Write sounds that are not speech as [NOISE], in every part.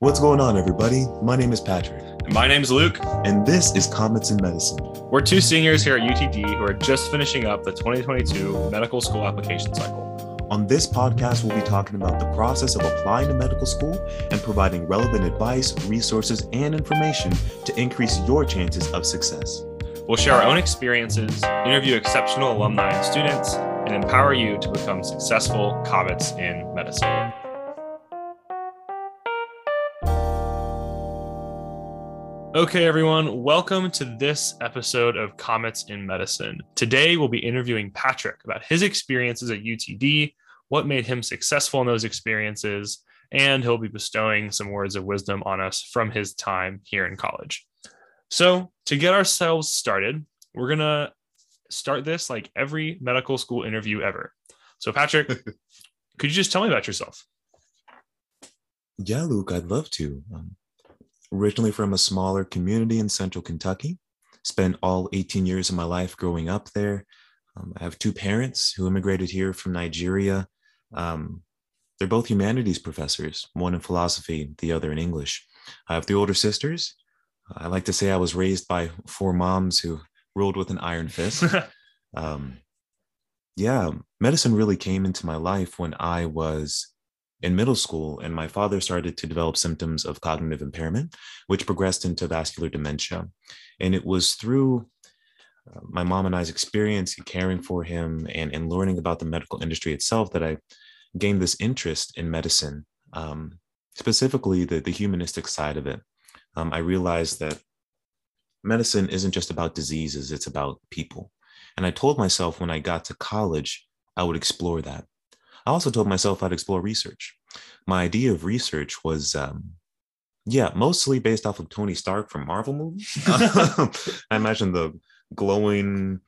What's going on, everybody? My name is Patrick, My name is Luke. and this is Comets in Medicine. We're two seniors here at UTD who are just finishing up the 2022 medical school application cycle. On this podcast, we'll be talking about the process of applying to medical school and providing relevant advice, resources, and information to increase your chances of success. We'll share our own experiences, interview exceptional alumni and students, and empower you to become successful comets in medicine. Okay, everyone, welcome to this episode of Comets in Medicine. Today, we'll be interviewing Patrick about his experiences at UTD, what made him successful in those experiences, and he'll be bestowing some words of wisdom on us from his time here in college. So, to get ourselves started, we're going to start this like every medical school interview ever. So, Patrick, [LAUGHS] could you just tell me about yourself? Yeah, Luke, I'd love to. Um, originally from a smaller community in central Kentucky, spent all 18 years of my life growing up there. Um, I have two parents who immigrated here from Nigeria. Um, they're both humanities professors, one in philosophy, the other in English. I have three older sisters. I like to say I was raised by four moms who ruled with an iron fist. [LAUGHS] um, yeah, medicine really came into my life when I was in middle school, and my father started to develop symptoms of cognitive impairment, which progressed into vascular dementia. And it was through uh, my mom and I's experience caring for him and, and learning about the medical industry itself that I gained this interest in medicine, um, specifically the, the humanistic side of it. Um, I realized that medicine isn't just about diseases, it's about people. And I told myself when I got to college, I would explore that. I also told myself I'd explore research. My idea of research was, um, yeah, mostly based off of Tony Stark from Marvel movies. [LAUGHS] [LAUGHS] I imagine the glowing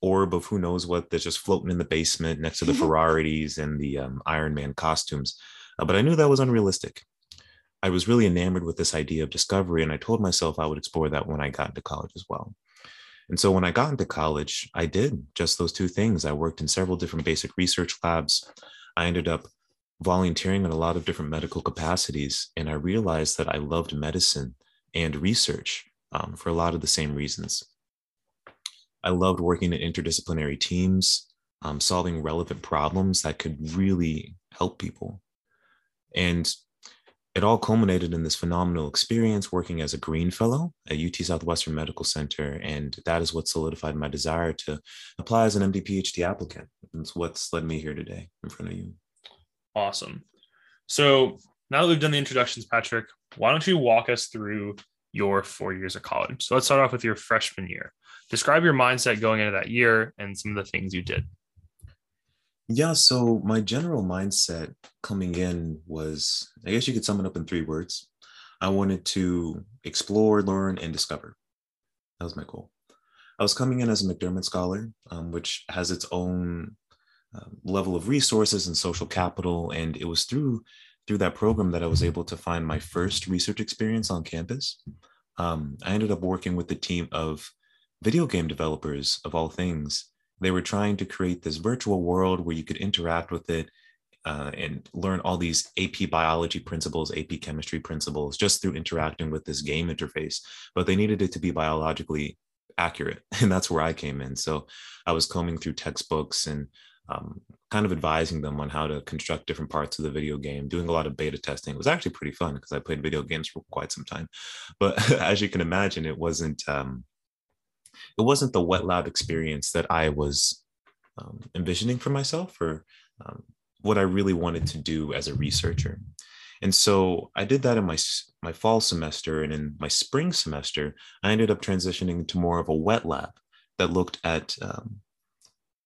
orb of who knows what that's just floating in the basement next to the [LAUGHS] Ferraris and the um, Iron Man costumes. Uh, but I knew that was unrealistic. I was really enamored with this idea of discovery, and I told myself I would explore that when I got into college as well. And so when I got into college, I did just those two things. I worked in several different basic research labs. I ended up volunteering in a lot of different medical capacities. And I realized that I loved medicine and research um, for a lot of the same reasons. I loved working in interdisciplinary teams, um, solving relevant problems that could really help people. And it all culminated in this phenomenal experience working as a Green Fellow at UT Southwestern Medical Center. And that is what solidified my desire to apply as an MD PhD applicant. It's what's led me here today in front of you. Awesome. So now that we've done the introductions, Patrick, why don't you walk us through your four years of college? So let's start off with your freshman year. Describe your mindset going into that year and some of the things you did. Yeah, so my general mindset coming in was I guess you could sum it up in three words. I wanted to explore, learn, and discover. That was my goal. I was coming in as a McDermott Scholar, um, which has its own uh, level of resources and social capital. And it was through through that program that I was able to find my first research experience on campus. Um, I ended up working with a team of video game developers of all things they were trying to create this virtual world where you could interact with it uh, and learn all these AP biology principles, AP chemistry principles, just through interacting with this game interface. But they needed it to be biologically accurate. [LAUGHS] And that's where I came in. So I was combing through textbooks and um, kind of advising them on how to construct different parts of the video game, doing a lot of beta testing. It was actually pretty fun because I played video games for quite some time. But [LAUGHS] as you can imagine, it wasn't. Um, it wasn't the wet lab experience that I was um, envisioning for myself or um, what I really wanted to do as a researcher. And so I did that in my my fall semester, and in my spring semester, I ended up transitioning to more of a wet lab that looked at. Um,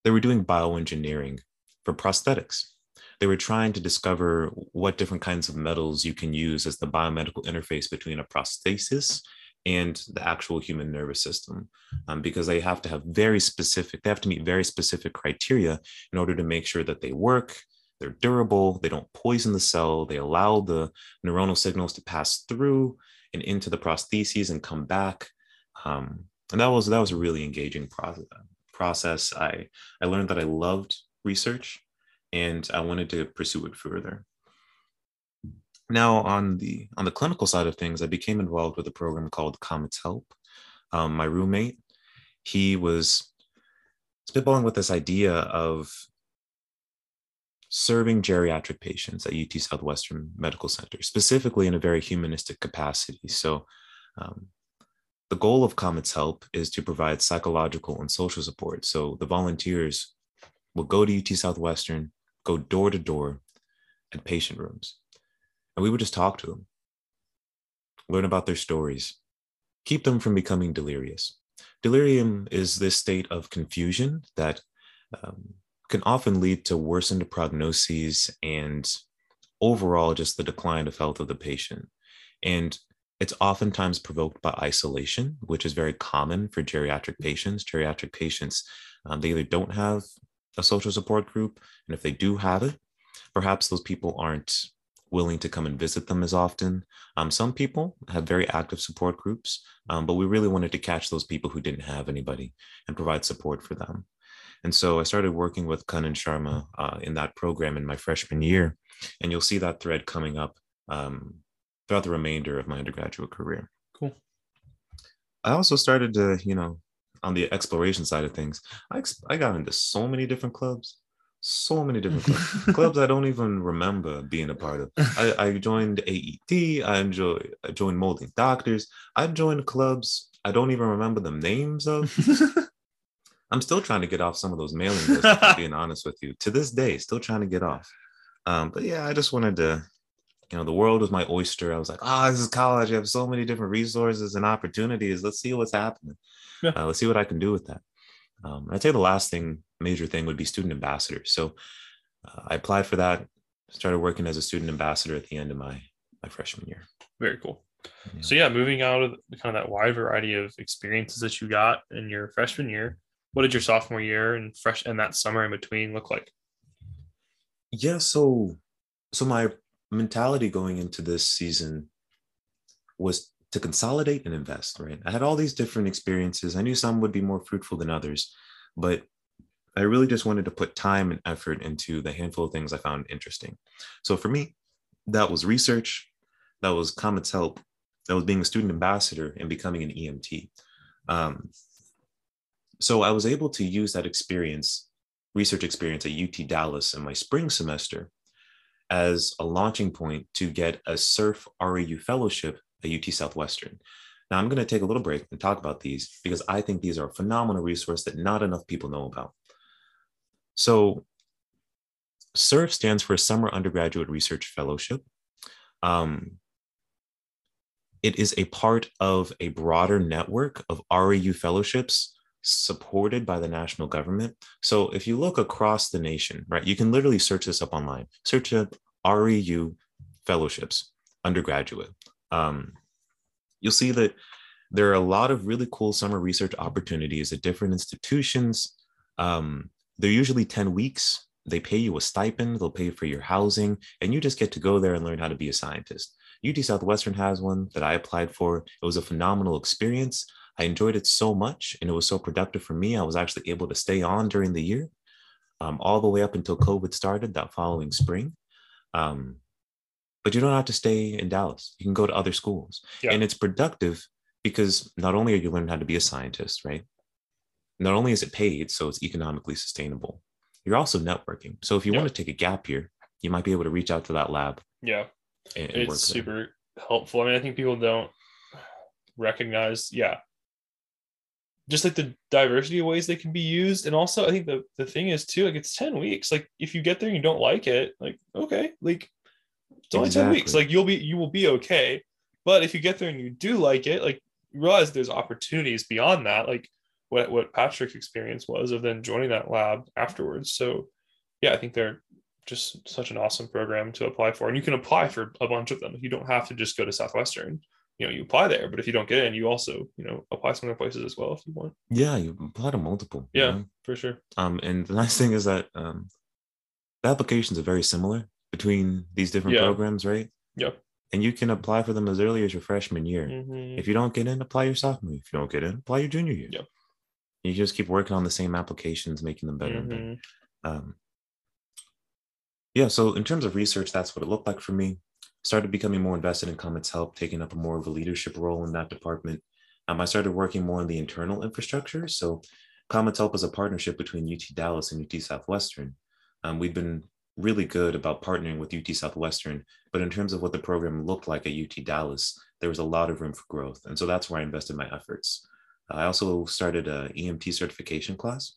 they were doing bioengineering for prosthetics. They were trying to discover what different kinds of metals you can use as the biomedical interface between a prosthesis and the actual human nervous system um, because they have to have very specific they have to meet very specific criteria in order to make sure that they work they're durable they don't poison the cell they allow the neuronal signals to pass through and into the prostheses and come back. Um, and that was that was a really engaging process process. I i learned that i loved research and i wanted to pursue it further Now, on the on the clinical side of things, I became involved with a program called Comets Help. Um, my roommate, he was spitballing with this idea of serving geriatric patients at UT Southwestern Medical Center, specifically in a very humanistic capacity. So, um, the goal of Comets Help is to provide psychological and social support. So, the volunteers will go to UT Southwestern, go door to door at patient rooms, and we would just talk to them, learn about their stories, keep them from becoming delirious. Delirium is this state of confusion that um, can often lead to worsened prognoses and overall just the decline of health of the patient. And it's oftentimes provoked by isolation, which is very common for geriatric patients. Geriatric patients, um, they either don't have a social support group, and if they do have it, perhaps those people aren't willing to come and visit them as often. Um, some people have very active support groups, um, but we really wanted to catch those people who didn't have anybody and provide support for them. And so I started working with Kanan Sharma uh, in that program in my freshman year. And you'll see that thread coming up um, throughout the remainder of my undergraduate career. Cool. I also started to, you know, on the exploration side of things, I, I got into so many different clubs, so many [LAUGHS] different clubs, clubs I don't even remember being a part of. I, I joined AED, I, enjoy, I joined Molding Doctors, I joined clubs I don't even remember the names of. [LAUGHS] I'm still trying to get off some of those mailing lists, being honest with you. To this day, still trying to get off. Um, but yeah, I just wanted to, you know, the world was my oyster. I was like, ah, oh, this is college. I have so many different resources and opportunities. Let's see what's happening. Yeah. Uh, let's see what I can do with that. Um, I'd say the last thing, major thing, would be student ambassador. So uh, I applied for that. Started working as a student ambassador at the end of my my freshman year. Very cool. Yeah. So yeah, moving out of kind of that wide variety of experiences that you got in your freshman year, what did your sophomore year and fresh and that summer in between look like? Yeah, so so my mentality going into this season was to consolidate and invest, right? I had all these different experiences. I knew some would be more fruitful than others, but I really just wanted to put time and effort into the handful of things I found interesting. So for me, that was research, that was Comets Help, that was being a student ambassador and becoming an EMT. Um, so I was able to use that experience, research experience at UT Dallas in my spring semester as a launching point to get a SURF REU fellowship at UT Southwestern. Now I'm going to take a little break and talk about these because I think these are a phenomenal resource that not enough people know about. So SURF stands for Summer Undergraduate Research Fellowship. Um, it is a part of a broader network of REU fellowships supported by the national government. So if you look across the nation, right, you can literally search this up online. Search up REU fellowships, undergraduate. Um, you'll see that there are a lot of really cool summer research opportunities at different institutions. Um, they're usually 10 weeks. They pay you a stipend, they'll pay for your housing, and you just get to go there and learn how to be a scientist. UT Southwestern has one that I applied for. It was a phenomenal experience. I enjoyed it so much and it was so productive for me. I was actually able to stay on during the year, um, all the way up until COVID started that following spring. Um, but you don't have to stay in Dallas. You can go to other schools. Yeah. And it's productive because not only are you learning how to be a scientist, right? Not only is it paid, so it's economically sustainable, you're also networking. So if you yeah. want to take a gap year, you might be able to reach out to that lab. Yeah. And, and it's super helpful. I mean, I think people don't recognize, yeah, just like the diversity of ways they can be used and also i think the, the thing is too like it's 10 weeks like if you get there and you don't like it like okay like it's only exactly. 10 weeks like you'll be you will be okay but if you get there and you do like it like realize there's opportunities beyond that like what what patrick's experience was of then joining that lab afterwards. So yeah i think they're just such an awesome program to apply for. And you can apply for a bunch of them. You don't have to just go to southwestern. You know you apply there but if you don't get in you also you know apply some other places as well if you want. Yeah you apply to multiple yeah know? for sure. Um and the nice thing is that um the applications are very similar between these different yeah. programs right? Yep. And you can apply for them as early as your freshman year. Mm-hmm. if you don't get in apply your sophomore if you don't get in apply your junior year. Yep you just keep working on the same applications making them better mm-hmm. um yeah so in terms of research that's what it looked like for me started becoming more invested in Comet's Help, taking up a more of a leadership role in that department. Um, I started working more on the internal infrastructure. So Comet's Help is a partnership between UT Dallas and UT Southwestern. Um, we've been really good about partnering with UT Southwestern, but in terms of what the program looked like at UT Dallas, there was a lot of room for growth. And so that's where I invested my efforts. I also started a EMT certification class.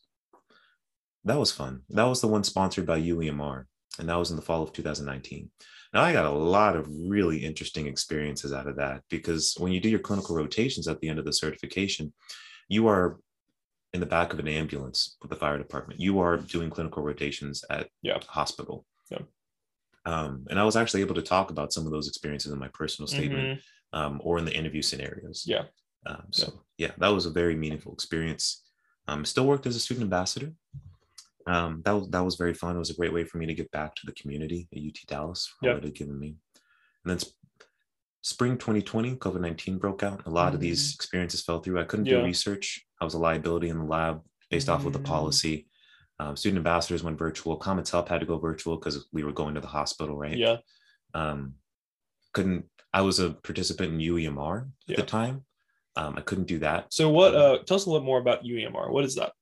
That was fun. That was the one sponsored by UEMR, and that was in the fall of 2019. Now, I got a lot of really interesting experiences out of that because when you do your clinical rotations at the end of the certification, you are in the back of an ambulance with the fire department. You are doing clinical rotations at yeah. hospital. Yeah. Um, and I was actually able to talk about some of those experiences in my personal statement Mhm. um, or in the interview scenarios. Yeah. Um, so yeah. That was a very meaningful experience. Um, still worked as a student ambassador. Um, that was that was very fun. It was a great way for me to give back to the community at UT Dallas for Yeah. what it had given me. And then sp- spring 2020, COVID 19 broke out. A lot of these experiences fell through. I couldn't Mm-hmm. Yeah. do research. I was a liability in the lab based off of the Mm. policy. Um, student ambassadors went virtual. Comet's Help had to go virtual because we were going to the hospital, right? Yeah. um, couldn't i was a participant in uemr at Yeah. the time um, i couldn't do that So what uh tell us a little more about UEMR. What is that?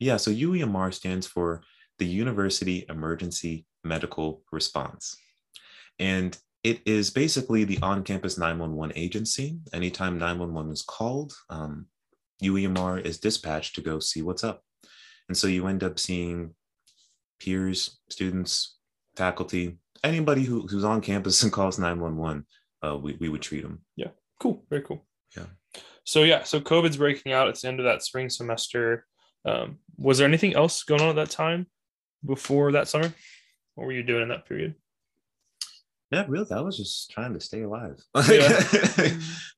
yeah so uemr stands for the university emergency medical response and it is basically the on-campus 911 agency anytime 911 is called um, uemr is dispatched to go see what's up and so you end up seeing peers students faculty anybody who, who's on campus and calls 911 uh, we, we would treat them Yeah, Cool. Very cool. Yeah. So yeah, so COVID's breaking out. It's the end of that spring semester. Um, was there anything else going on at that time before that summer? What were you doing in that period? Yeah, really. I was just trying to stay alive. [LAUGHS] Yeah.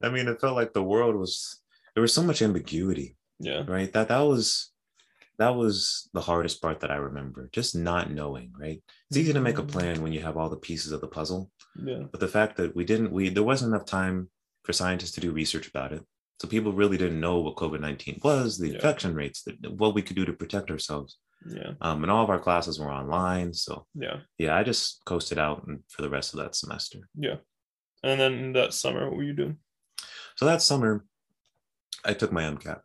I mean, it felt like the world was there was so much ambiguity, Yeah. right? That that was that was the hardest part that I remember. Just not knowing, right? It's easy to make a plan when you have all the pieces of the puzzle, Yeah. but the fact that we didn't, we there wasn't enough time for scientists to do research about it. So people really didn't know what COVID nineteen was, the Yeah. infection rates, what we could do to protect ourselves. Yeah. Um, and all of our classes were online, so Yeah. yeah, I just coasted out for the rest of that semester. Yeah. And then that summer, what were you doing? So that summer, I took my MCAT.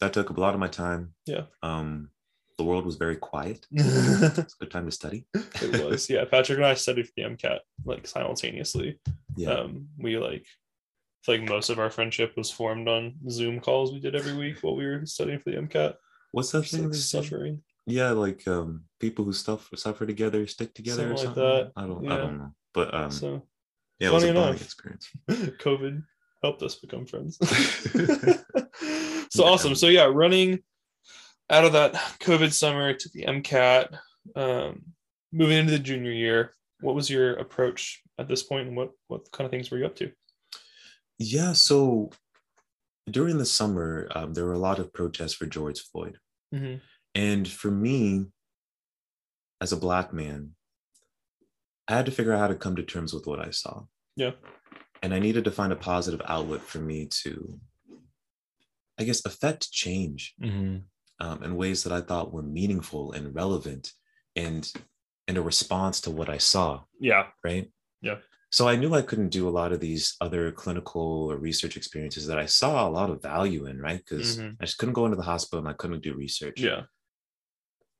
That took a lot of my time. Yeah. Um, the world was very quiet. [LAUGHS] It's a good time to study. It was. Yeah. Patrick and I studied for the MCAT like simultaneously. Yeah. Um, we like feel like most of our friendship was formed on Zoom calls we did every week while we were studying for the MCAT. What's that Just thing? like suffering. Yeah, like um, people who stuff suffer together, stick together, or Something like that. I don't, Yeah. I don't know. But um, So yeah, it was a enough. experience. [LAUGHS] COVID helped us become friends. [LAUGHS] [LAUGHS] so Yeah. awesome. So yeah, running out of that COVID summer to the MCAT, um, moving into the junior year. What was your approach at this point, and what what kind of things were you up to? Yeah, so during the summer, um, there were a lot of protests for George Floyd. Mm-hmm. And for me, as a Black man, I had to figure out how to come to terms with what I saw. Yeah. And I needed to find a positive outlet for me to, I guess, affect change Mm-hmm. um, in ways that I thought were meaningful and relevant and in a response to what I saw, Yeah. right? Yeah. So I knew I couldn't do a lot of these other clinical or research experiences that I saw a lot of value in, right? Because Mhm. I just couldn't go into the hospital and I couldn't do research Yeah.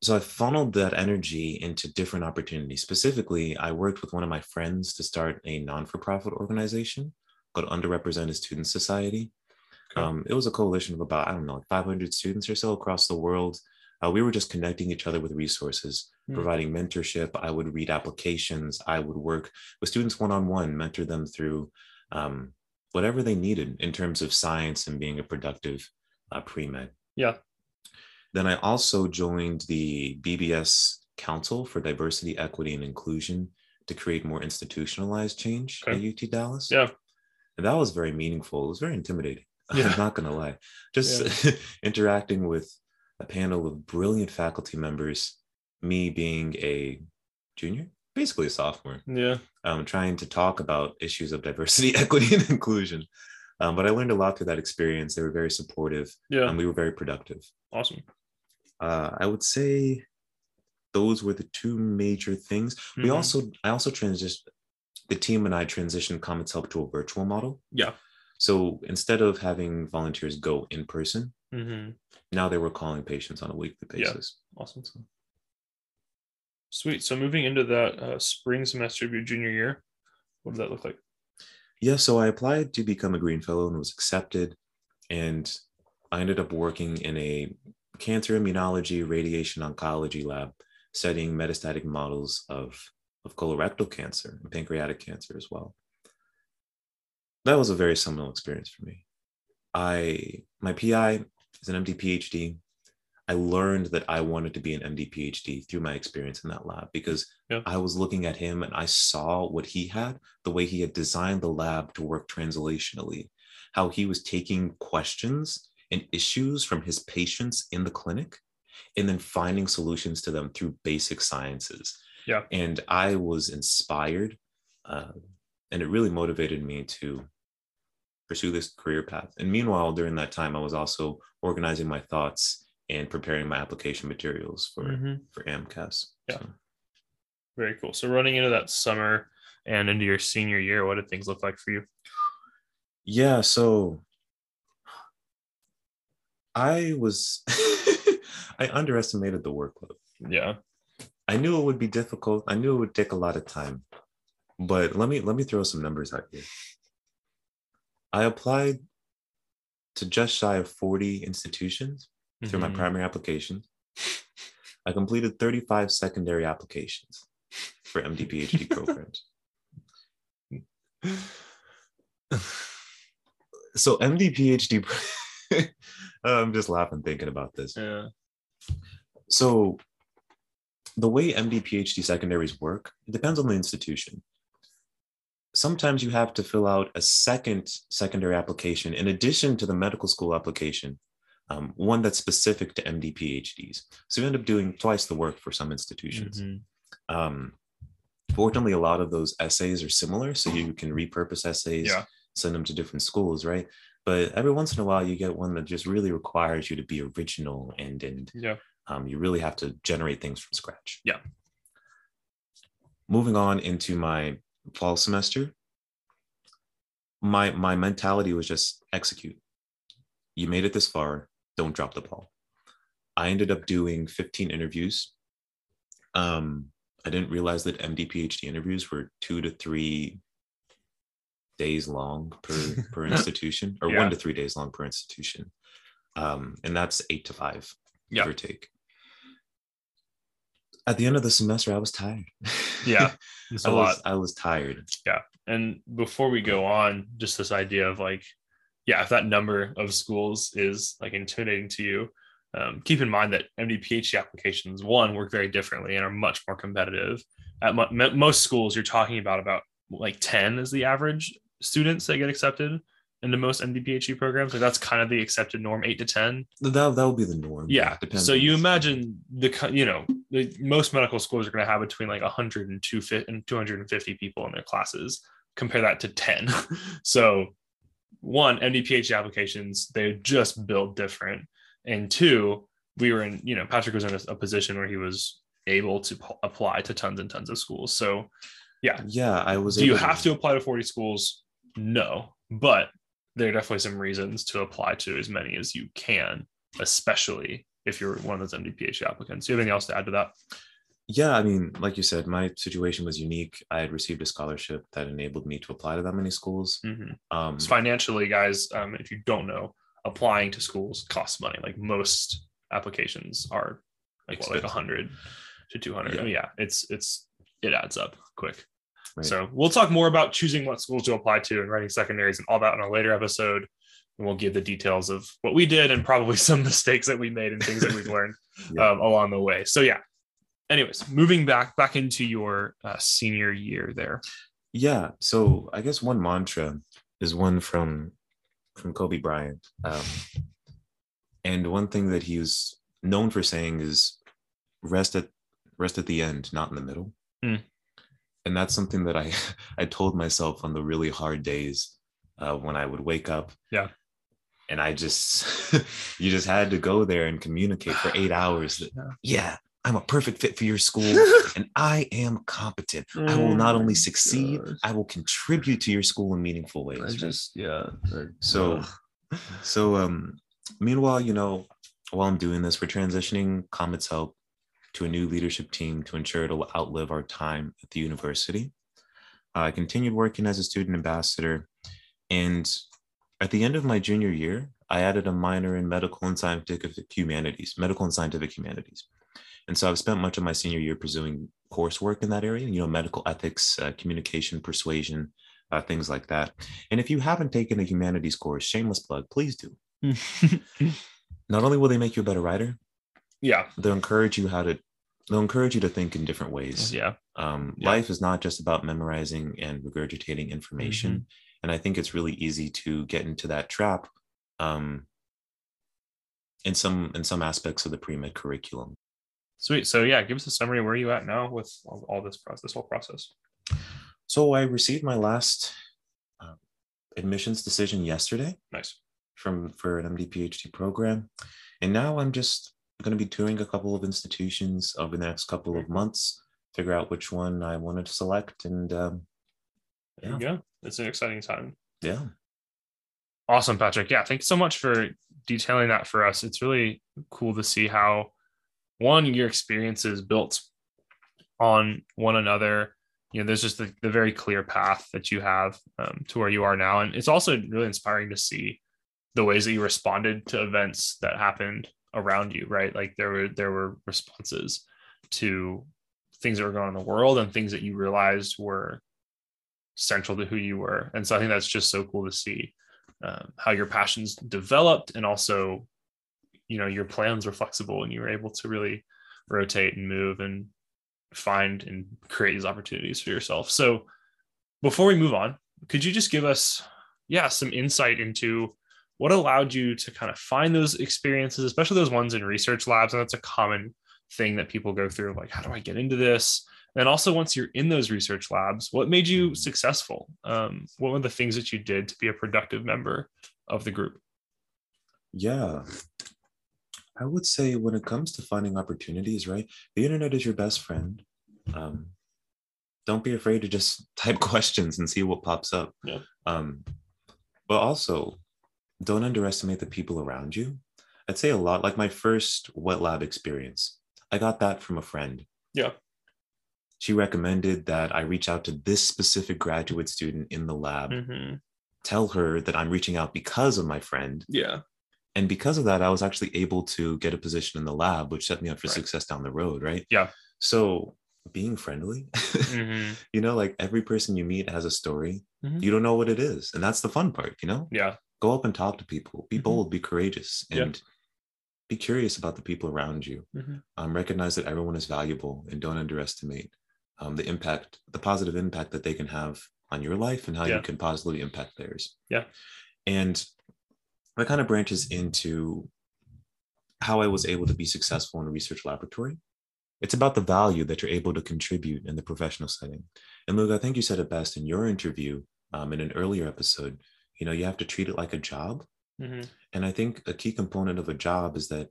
so I funneled that energy into different opportunities. Specifically, I worked with one of my friends to start a non-for-profit organization called Underrepresented Student Society. Okay. Um, it was a coalition of about I don't know, like 500 students or so across the world. Uh, we were just connecting each other with resources, Mm. providing mentorship. I would read applications. I would work with students one-on-one, mentor them through um, whatever they needed in terms of science and being a productive uh, pre-med. Yeah. Then I also joined the BBS Council for Diversity, Equity, and Inclusion to create more institutionalized change Okay. at UT Dallas. Yeah. And that was very meaningful. It was very intimidating. [LAUGHS] Yeah. I'm not going to lie. Just [LAUGHS] interacting with a panel of brilliant faculty members, me being a junior, basically a sophomore, Yeah. um, trying to talk about issues of diversity, [LAUGHS] equity, and inclusion. Um, but I learned a lot through that experience. They were very supportive Yeah. and we were very productive Awesome. uh, I would say those were the two major things. We Mhm. also, I also transitioned, the team and I transitioned Comets Help to a virtual model. Yeah. So instead of having volunteers go in person, Mm-hmm. now they were calling patients on a weekly basis. Yeah. Awesome. Sweet. So moving into that uh, spring semester of your junior year, what did that look like? Yeah, so I applied to become a Green Fellow and was accepted. And I ended up working in a cancer immunology radiation oncology lab studying metastatic models of, of colorectal cancer and pancreatic cancer as well. That was a very seminal experience for me. I my PI is an MD PhD. I learned that I wanted to be an MD PhD through my experience in that lab because Yeah. I was looking at him and I saw what he had, the way he had designed the lab to work translationally, how he was taking questions and issues from his patients in the clinic and then finding solutions to them through basic sciences. Yeah. And I was inspired uh, and it really motivated me to pursue this career path. And meanwhile, during that time, I was also organizing my thoughts and preparing my application materials for, Mhm. for AMCAS. Yeah. So- Very cool. So running into that summer and into your senior year, what did things look like for you? Yeah, so I was [LAUGHS] I underestimated the workload. Yeah. I knew it would be difficult. I knew it would take a lot of time. But let me let me throw some numbers out here. I applied to just shy of 40 institutions through my Mhm. primary application. I completed 35 secondary applications for MD PhD programs. [LAUGHS] So MD PhD [LAUGHS] I'm just laughing thinking about this. Yeah. So the way MD PhD secondaries work, it depends on the institution. Sometimes you have to fill out a second secondary application in addition to the medical school application, um, one that's specific to MD PhDs. So you end up doing twice the work for some institutions. Mhm. Um, fortunately, a lot of those essays are similar, so you can repurpose essays, Yeah. send them to different schools, right? But every once in a while, you get one that just really requires you to be original and and Yeah. um, you really have to generate things from scratch. Yeah. Moving on into my fall semester, my my mentality was just execute. You made it this far, don't drop the ball. I ended up doing 15 interviews. Um, I didn't realize that MD PhD interviews were two to three days long per [LAUGHS] per institution, or Yeah. one to three days long per institution. Um, and that's eight to five, Yeah. give or take. At the end of the semester, I was tired. [LAUGHS] Yeah. It's I a was lot. I was tired. Yeah, and before we go on, just this idea of like, yeah, if that number of schools is like intimidating to you, um, keep in mind that MD PhD applications, one, work very differently and are much more competitive. At mo- mo- most schools, you're talking about about like 10 is the average students that get accepted into most MD PhD programs. Like that's kind of the accepted norm, eight to 10. That that will be the norm. Yeah. depends So you imagine the you know the, most medical schools are going to have between like 100 and 250 people in their classes. Compare that to 10. [LAUGHS] so one MD PhD applications they just built different, and two we were in you know Patrick was in a, a position where he was able to p- apply to tons and tons of schools. So yeah, Yeah, I was. do you have to apply to 40 schools? No, but there are definitely some reasons to apply to as many as you can, especially if you're one of those MD PhD applicants. Do you have anything else to add to that? Yeah, I mean, like you said, my situation was unique. I had received a scholarship that enabled me to apply to that many schools. Mhm. Um, So financially, guys, um, if you don't know, applying to schools costs money. Like most applications are like what, like Expensive. 100 to 200. Yeah. Yeah. yeah, it's it's it adds up quick. Right. So we'll talk more about choosing what schools to apply to and writing secondaries and all that in a later episode. And we'll give the details of what we did and probably [LAUGHS] some mistakes that we made and things that we've learned [LAUGHS] Yeah. um, along the way. So yeah. Anyways, moving back back into your uh, senior year there. yeah. So I guess one mantra is one from from Kobe Bryant, um, and one thing that he was known for saying is rest at rest at the end, not in the middle. Hmm. And that's something that I [LAUGHS] I told myself on the really hard days uh, when I would wake up. Yeah. And I just [LAUGHS] you just had to go there and communicate for eight hours. That, [SIGHS] Yeah. yeah, I'm a perfect fit for your school [LAUGHS] and I am competent. I will not Oh only succeed, gosh. I will contribute to your school in meaningful ways. I right? just yeah. So, so um, meanwhile, you know, while I'm doing this, we're transitioning Comet's Help to a new leadership team to ensure it'll outlive our time at the university. I continued working as a student ambassador, and at the end of my junior year, I added a minor in medical and scientific humanities, medical and scientific humanities. And so I've spent much of my senior year pursuing coursework in that area, you know, medical ethics, uh, communication, persuasion, uh, things like that. And if you haven't taken a humanities course, shameless plug, please do. [LAUGHS] Not only will they make you a better writer, yeah. they'll encourage you how to they'll encourage you to think in different ways. Yeah. Um, Yeah. Life is not just about memorizing and regurgitating information. Mm-hmm. And I think it's really easy to get into that trap um, in some in some aspects of the pre-med curriculum. Sweet. So yeah, give us a summary. Where are you at now with all, this process, this whole process? So I received my last uh, admissions decision yesterday Nice. from for an MD PhD program, and now I'm just going to be touring a couple of institutions over the next couple of months, figure out which one I wanted to select, and um, There you go. It's an exciting time. yeah, Awesome, Patrick. Yeah, thanks so much for detailing that for us. It's really cool to see how one your experiences built on one another. You know, there's just the, the very clear path that you have um, to where you are now, and it's also really inspiring to see the ways that you responded to events that happened around you. Right, like there were there were responses to things that were going on in the world and things that you realized were central to who you were, and so I think that's just so cool to see um, how your passions developed and also you know your plans were flexible and you were able to really rotate and move and find and create these opportunities for yourself. So before we move on could you just give us yeah some insight into what allowed you to kind of find those experiences especially those ones in research labs? And that's a common thing that people go through like how do i get into this? And also once you're in those research labs what made you successful? Um, what were the things that you did to be a productive member of the group? Yeah. I would say when it comes to finding opportunities, right? The internet is your best friend. Um, don't be afraid to just [LAUGHS] type questions and see what pops up. Yeah. Um, but also, don't underestimate the people around you. I'd say a lot. Like my first wet lab experience, I got that from a friend. Yeah. She recommended that I reach out to this specific graduate student in the lab, mm-hmm. tell her that I'm reaching out because of my friend. yeah And because of that, I was actually able to get a position in the lab, which set me up for Right. success down the road. Right. Yeah. So being friendly, mm-hmm. [LAUGHS] you know, like every person you meet has a story. Mhm. You don't know what it is. And that's the fun part, you know? yeah Go up and talk to people, be Mhm. bold, be courageous, Yeah. and be curious about the people around you. Mhm. Um, recognize that everyone is valuable and don't underestimate um, the impact, the positive impact that they can have on your life and how Yeah. you can positively impact theirs. Yeah. And that kind of branches into how I was able to be successful in a research laboratory. It's about the value that you're able to contribute in the professional setting. And Luke, I think you said it best in your interview um, in an earlier episode. You know, you have to treat it like a job. Mm-hmm. And I think a key component of a job is that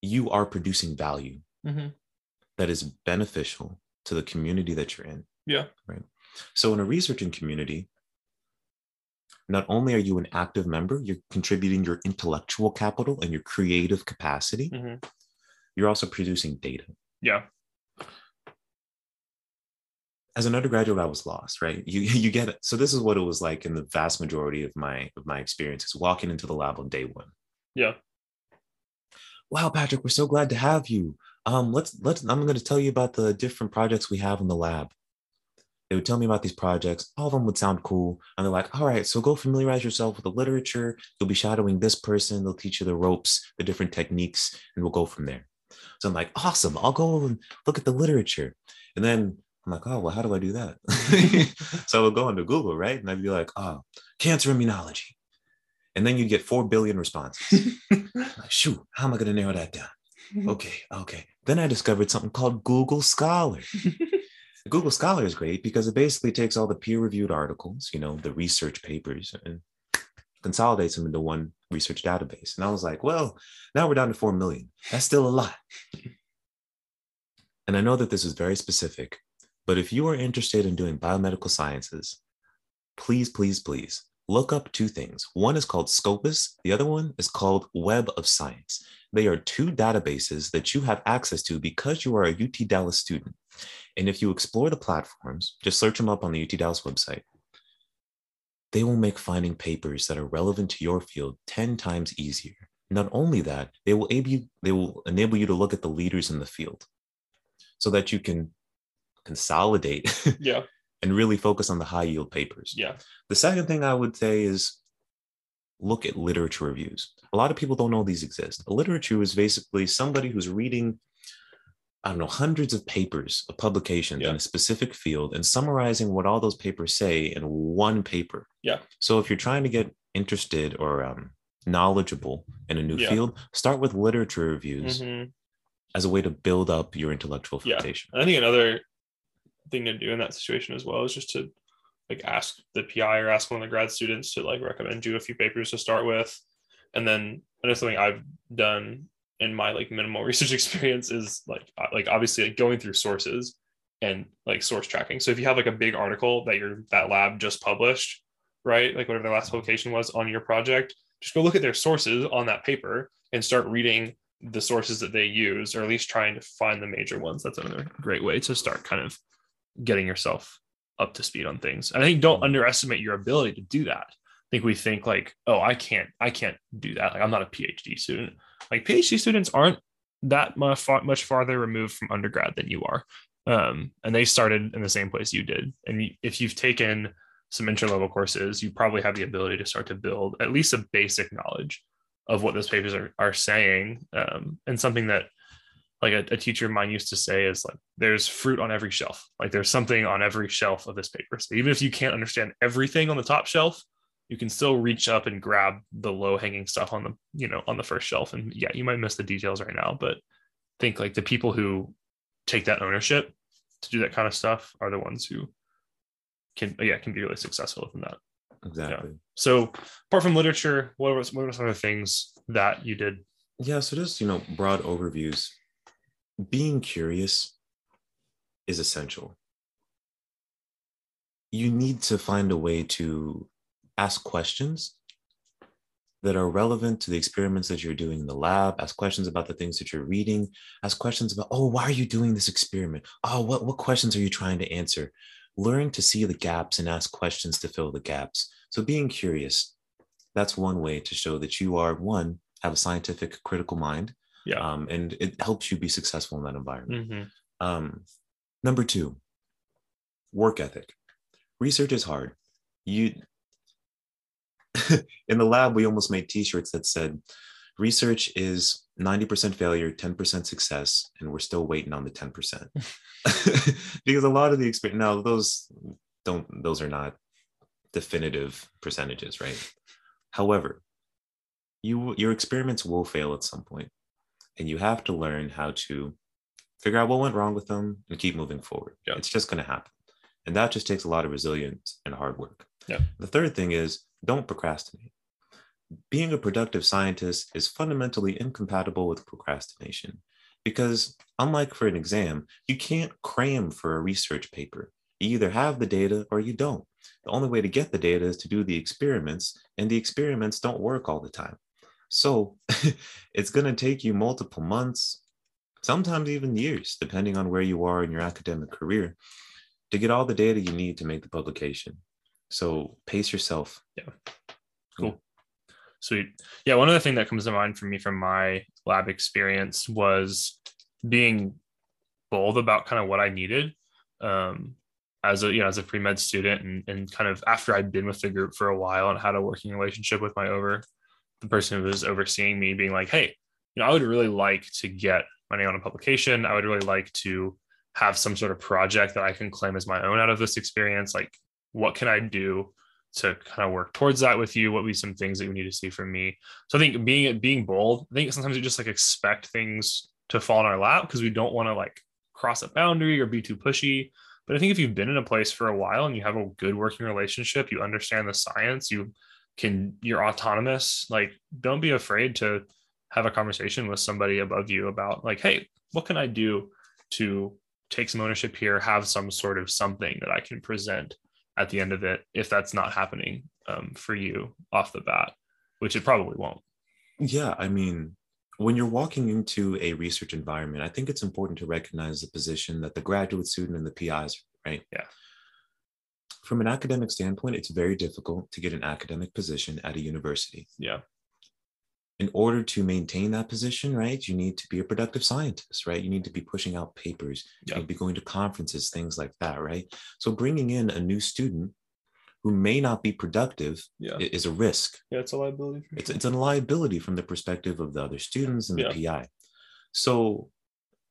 you are producing value Mm-hmm. that is beneficial to the community that you're in. Yeah. Right. So in a researching community, not only are you an active member, you're contributing your intellectual capital and your creative capacity, Mm-hmm. you're also producing data. yeah As an undergraduate, I was lost, right? You [LAUGHS] you get it. So this is what it was like in the vast majority of my of my experiences walking into the lab on day one. yeah wow patrick we're so glad to have you um let's let's i'm going to tell you about the different projects we have in the lab they would tell me about these projects. All of them would sound cool. And they're like all right so go familiarize yourself with the literature. You'll be shadowing this person. They'll teach you the ropes the different techniques and we'll go from there. So i'm like awesome. I'll go and look at the literature. And then i'm like oh well how do i do that? [LAUGHS] So i would go into google right? And i'd be like oh cancer immunology. And then you get 4 billion responses. [LAUGHS] Like, shoot, how am I going to narrow that down? [LAUGHS] Okay, okay. Then I discovered something called Google Scholar. Google Scholar is great because it basically takes all the peer reviewed articles, you know, the research papers, and consolidates them into one research database. And I was like, well, now we're down to 4 million. That's still a lot. and I know that this is very specific, but if you are interested in doing biomedical sciences, please, please, please look up two things. One is called Scopus, the other one is called Web of Science. They are two databases that you have access to because you are a UT Dallas student. And if you explore the platforms, just search them up on the UT Dallas website, they will make finding papers that are relevant to your field 10 times easier. Not only that, they will, able, they will enable you to look at the leaders in the field so that you can consolidate yeah. [LAUGHS] and really focus on the high yield papers. Yeah. The second thing I would say is look at literature reviews. A lot of people don't know these exist. A literature is basically somebody who's reading, I don't know, hundreds of papers of publications Yeah. in a specific field and summarizing what all those papers say in one paper. Yeah. So if you're trying to get interested or um, knowledgeable in a new Yeah. field, start with literature reviews Mhm. as a way to build up your intellectual Yeah. foundation. I think another thing to do in that situation as well is just to like ask the PI or ask one of the grad students to like recommend you a few papers to start with. And then another something I've done in my like minimal [LAUGHS] research experience is like like obviously like going through sources and like source tracking. So if you have like a big article that your that lab just published, right? Like whatever the last publication was on your project, just go look at their sources on that paper and start reading the sources that they use, or at least trying to find the major ones. That's another great way to start kind of getting yourself up to speed on things. And I think don't underestimate your ability to do that. I think we think like, oh, I can't, I can't do that. Like I'm not a PhD student. Like PhD students aren't that much much farther removed from undergrad than you are. Um, and they started in the same place you did. And if you've taken some intro level courses, you probably have the ability to start to build at least a basic knowledge of what those papers are, are saying. Um, and something that like a, a teacher of mine used to say is like there's fruit on every shelf. Like there's something on every shelf of this paper. So even if you can't understand everything on the top shelf you can still reach up and grab the low hanging stuff on the you know on the first shelf. And yeah you might miss the details right now but think like the people who take that ownership to do that kind of stuff are the ones who can yeah can be really successful within that. Exactly. so apart from literature what was what were some other things that you did? Yeah, so just you know, broad overviews. Being curious is essential. You need to find a way to ask questions that are relevant to the experiments that you're doing in the lab. Ask questions about the things that you're reading. Ask questions about, oh, why are you doing this experiment? Oh, what, what questions are you trying to answer? Learn to see the gaps and ask questions to fill the gaps. So being curious, that's one way to show that you are one, have a scientific critical mind yeah. Um, and it helps you be successful in that environment. Mhm. um, number two work ethic. Research is hard. You [LAUGHS] in the lab we almost made t-shirts that said research is 90% failure 10% success and we're still waiting on the 10% [LAUGHS] because a lot of the experience now those don't those are not definitive percentages right? However you your experiments will fail at some point and you have to learn how to figure out what went wrong with them and keep moving forward. Yeah. it's just going to happen. And that just takes a lot of resilience and hard work. Yeah. the third thing is don't procrastinate. Being a productive scientist is fundamentally incompatible with procrastination because unlike for an exam you can't cram for a research paper. You either have the data or you don't. The only way to get the data is to do the experiments and the experiments don't work all the time so [LAUGHS] it's going to take you multiple months, sometimes even years, depending on where you are in your academic career, to get all the data you need to make the publication. So pace yourself. Yeah. Cool. Yeah. Sweet. Yeah, one other thing that comes to mind for me from my lab experience was being bold about kind of what I needed um, as a you know as a pre med student, and and kind of after I'd been with the group for a while and had a working relationship with my over the person who was overseeing me, being like, hey, you know, I would really like to get money on a publication. I would really like to have some sort of project that I can claim as my own out of this experience. Like, what can I do? to kind of work towards that with you what would be some things that you need to see from me so i think being being bold i think sometimes we just like expect things to fall in our lap because we don't want to like cross a boundary or be too pushy but i think if you've been in a place for a while and you have a good working relationship you understand the science you can you're autonomous like don't be afraid to have a conversation with somebody above you about like hey what can i do to take some ownership here have some sort of something that i can present at the end of it if that's not happening um, for you off the bat which it probably won't yeah i mean when you're walking into a research environment i think it's important to recognize the position that the graduate student and the pis right Yeah. From an academic standpoint it's very difficult to get an academic position at a university yeah in order to maintain that position, right, you need to be a productive scientist, right? You need to be pushing out papers, you Yeah. need to be going to conferences, things like that, right? So bringing in a new student who may not be productive yeah is a risk. yeah it's a liability It's, sure. it's a liability from the perspective of the other students and the PI. So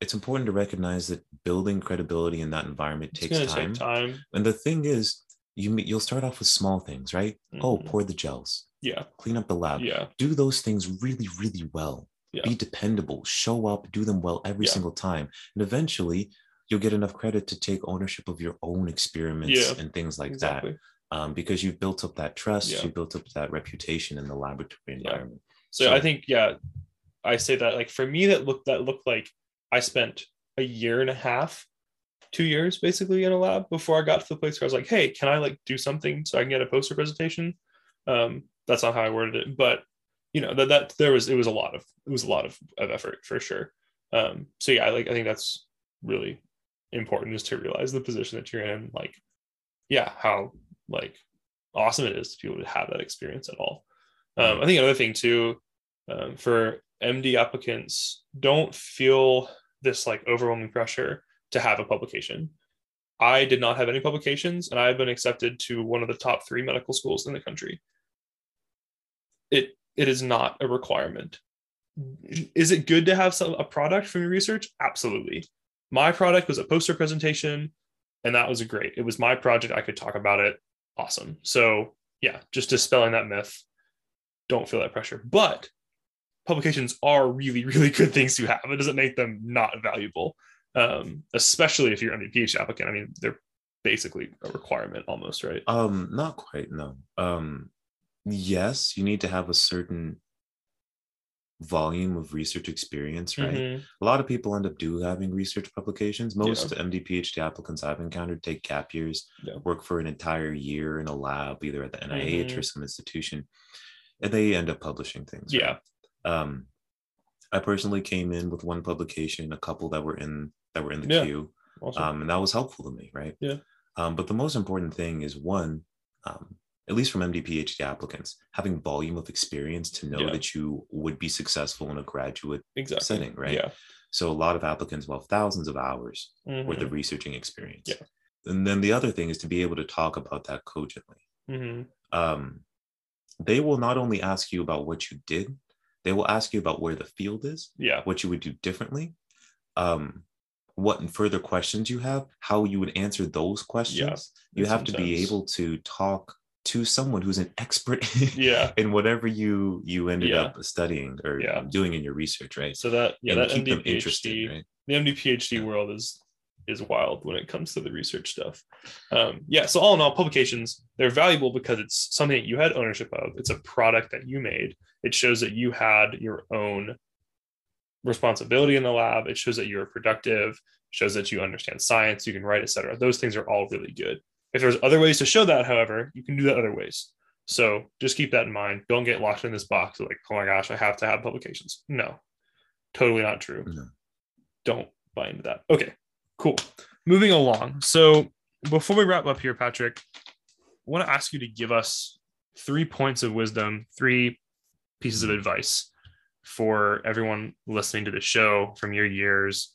it's important to recognize that building credibility in that environment it's takes time. time And the thing is, you you'll start off with small things, right? Oh, Mhm. pour the gels, yeah clean up the lab, yeah do those things really, really well. Yeah. Be dependable, show up, do them well every Yeah. single time. And eventually you'll get enough credit to take ownership of your own experiments Yeah, and things like exactly that. Um, because you've built up that trust, Yeah. you built up that reputation in the laboratory environment. So, So- I think yeah, I say that like for me that looked that looked like I spent a year and a half, two years basically in a lab before I got to the place where I was like, hey, can I like do something so I can get a poster presentation? Um, that's not how I worded it, but you know that that there was it was a lot of it was a lot of, of effort for sure. Um, so yeah, I like I think that's really important is to realize the position that you're in, like yeah, how like awesome it is to be able to have that experience at all. Um, I think another thing too, um, for MD applicants, don't feel this like overwhelming pressure to have a publication. I did not have any publications, and I've been accepted to one of the top three medical schools in the country. It it is not a requirement. Is it good to have some a product from your research? Absolutely. My product was a poster presentation, and that was great. It was my project. I could talk about it. Awesome. So yeah, just dispelling that myth. Don't feel that pressure. But publications are really, really good things to have. It doesn't make them not valuable, um, especially if you're an PhD applicant. I mean, they're basically a requirement almost, right? Um, not quite, no. Um, yes, you need to have a certain volume of research experience, right? Mhm. A lot of people end up do having research publications. Yeah. Most MD PhD applicants I've encountered take gap years, Yeah. work for an entire year in a lab, either at the NIH or Mhm. some institution, and they end up publishing things. right? Um, I personally came in with one publication, a couple that were in that were in the Yeah. queue, Awesome. um, and that was helpful to me, right? Yeah. Um, but the most important thing is one, um, at least from MD PhD applicants, having volume of experience to know Yeah. that you would be successful in a graduate exactly. setting, right? Yeah. So a lot of applicants will have thousands of hours Mhm. worth of researching experience. Yeah. And then the other thing is to be able to talk about that cogently. Mhm. Um, they will not only ask you about what you did, they will ask you about where the field is, Yeah. what you would do differently, um, what further questions you have, how you would answer those questions. you have to be able to talk to someone who's an expert [LAUGHS] Yeah. in whatever you you ended Yeah. up studying or Yeah. doing in your research, right? So that yeah, and that keep MD them interested, PhD right? the MD PhD Yeah. world is is wild when it comes to the research stuff. Um, yeah, so all in all, publications they're valuable because it's something that you had ownership of. It's a product that you made. It shows that you had your own responsibility in the lab. It shows that you're productive. Shows that you understand science. You can write, etc. Those things are all really good. If there's other ways to show that, however, you can do that other ways. So just keep that in mind. Don't get locked in this box like, oh my gosh, I have to have publications. No, totally not true. Don't buy into that. Okay, cool. Moving along. So before we wrap up here, Patrick, I want to ask you to give us three points of wisdom, three pieces of advice for everyone listening to the show from your years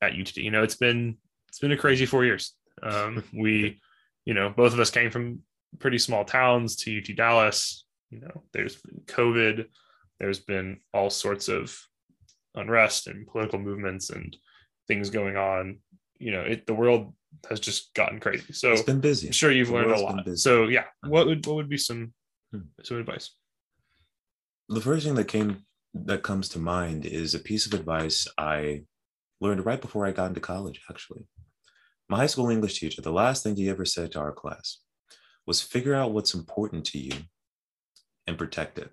at UTD. You know, it's been it's been a crazy four years. Um, [LAUGHS] we, you know, both of us came from pretty small towns to UT Dallas. You know, there's been COVID, there's been all sorts of unrest and political movements and things going on. You know, it the world has just gotten crazy. So It's been busy. I'm sure you've The learned a lot. So yeah, what would what would be some Hmm. some advice? The first thing that came that comes to mind is a piece of advice I learned right before I got into college, actually. My high school English teacher, the last thing he ever said to our class was figure out what's important to you and protect it.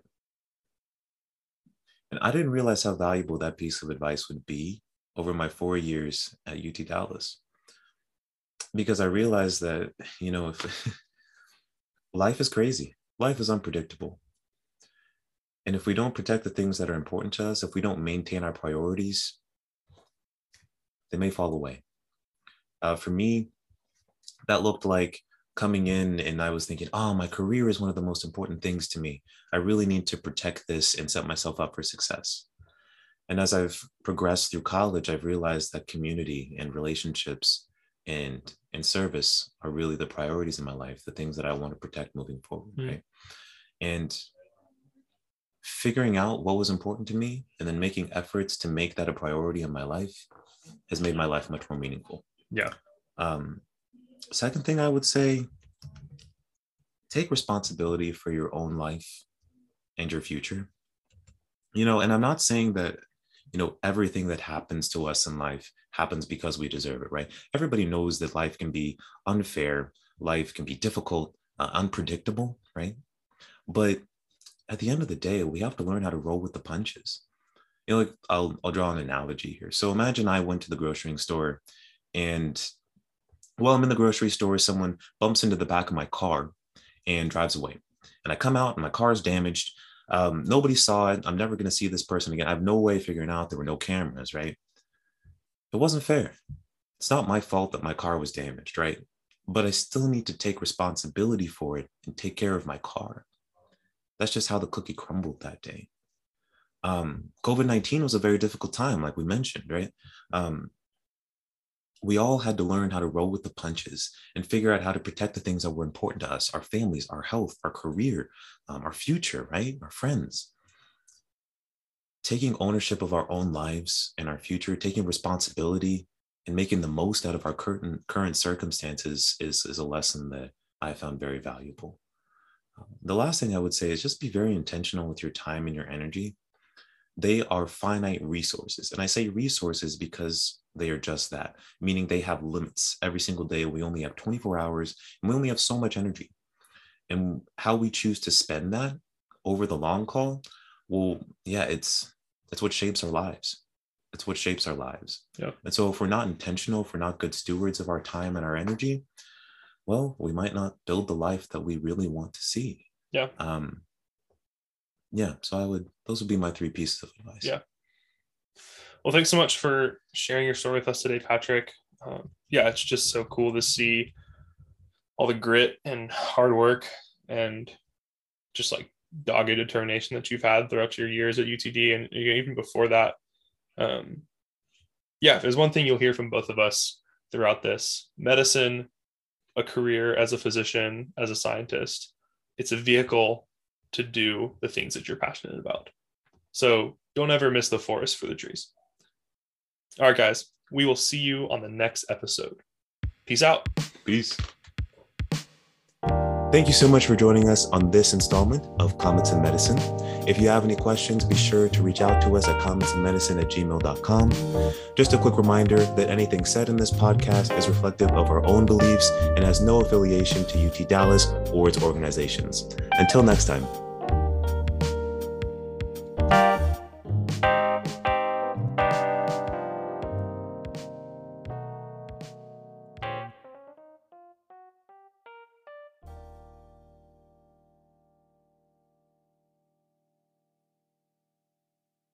And I didn't realize how valuable that piece of advice would be over my four years at UT Dallas. Because I realized that, you know, if [LAUGHS] life is crazy, life is unpredictable. And if we don't protect the things that are important to us, if we don't maintain our priorities, they may fall away. Uh, for me, that looked like coming in and I was thinking, oh, my career is one of the most important things to me. I really need to protect this and set myself up for success. And as I've progressed through college, I've realized that community and relationships and and service are really the priorities in my life, the things that I want to protect moving forward. Mm. Right. And figuring out what was important to me and then making efforts to make that a priority in my life has made my life much more meaningful. Yeah. Um, second thing I would say take responsibility for your own life and your future. You know, and I'm not saying that, you know, everything that happens to us in life happens because we deserve it, right? Everybody knows that life can be unfair, life can be difficult, uh, unpredictable, right? But at the end of the day, we have to learn how to roll with the punches. You know, like I'll I'll draw an analogy here. So imagine I went to the grocery store and while I'm in the grocery store, someone bumps into the back of my car and drives away. And I come out and my car is damaged. Um, nobody saw it. I'm never going to see this person again. I have no way of figuring out there were no cameras, right? It wasn't fair. It's not my fault that my car was damaged, right? But I still need to take responsibility for it and take care of my car. That's just how the cookie crumbled that day. Um, COVID 19 was a very difficult time, like we mentioned, right? Um, we all had to learn how to roll with the punches and figure out how to protect the things that were important to us our families, our health, our career, um, our future, right? Our friends. Taking ownership of our own lives and our future, taking responsibility and making the most out of our current, current circumstances is, is a lesson that I found very valuable. The last thing I would say is just be very intentional with your time and your energy. They are finite resources. And I say resources because they are just that, meaning they have limits. Every single day, we only have 24 hours and we only have so much energy. And how we choose to spend that over the long call, well, yeah, it's it's what shapes our lives. It's what shapes our lives. Yeah. And so if we're not intentional, if we're not good stewards of our time and our energy, well, we might not build the life that we really want to see. Yeah. Um, yeah. So I would, those would be my three pieces of advice. Yeah. Well, thanks so much for sharing your story with us today, Patrick. Um, yeah, it's just so cool to see all the grit and hard work and just like dogged determination that you've had throughout your years at UTD and even before that. Um, yeah, there's one thing you'll hear from both of us throughout this medicine, a career as a physician, as a scientist, it's a vehicle to do the things that you're passionate about. So don't ever miss the forest for the trees. All right, guys, we will see you on the next episode. Peace out. Peace. Thank you so much for joining us on this installment of Comets in Medicine. If you have any questions, be sure to reach out to us at cometsinmedicine at gmail.com. Just a quick reminder that anything said in this podcast is reflective of our own beliefs and has no affiliation to UT Dallas or its organizations. Until next time.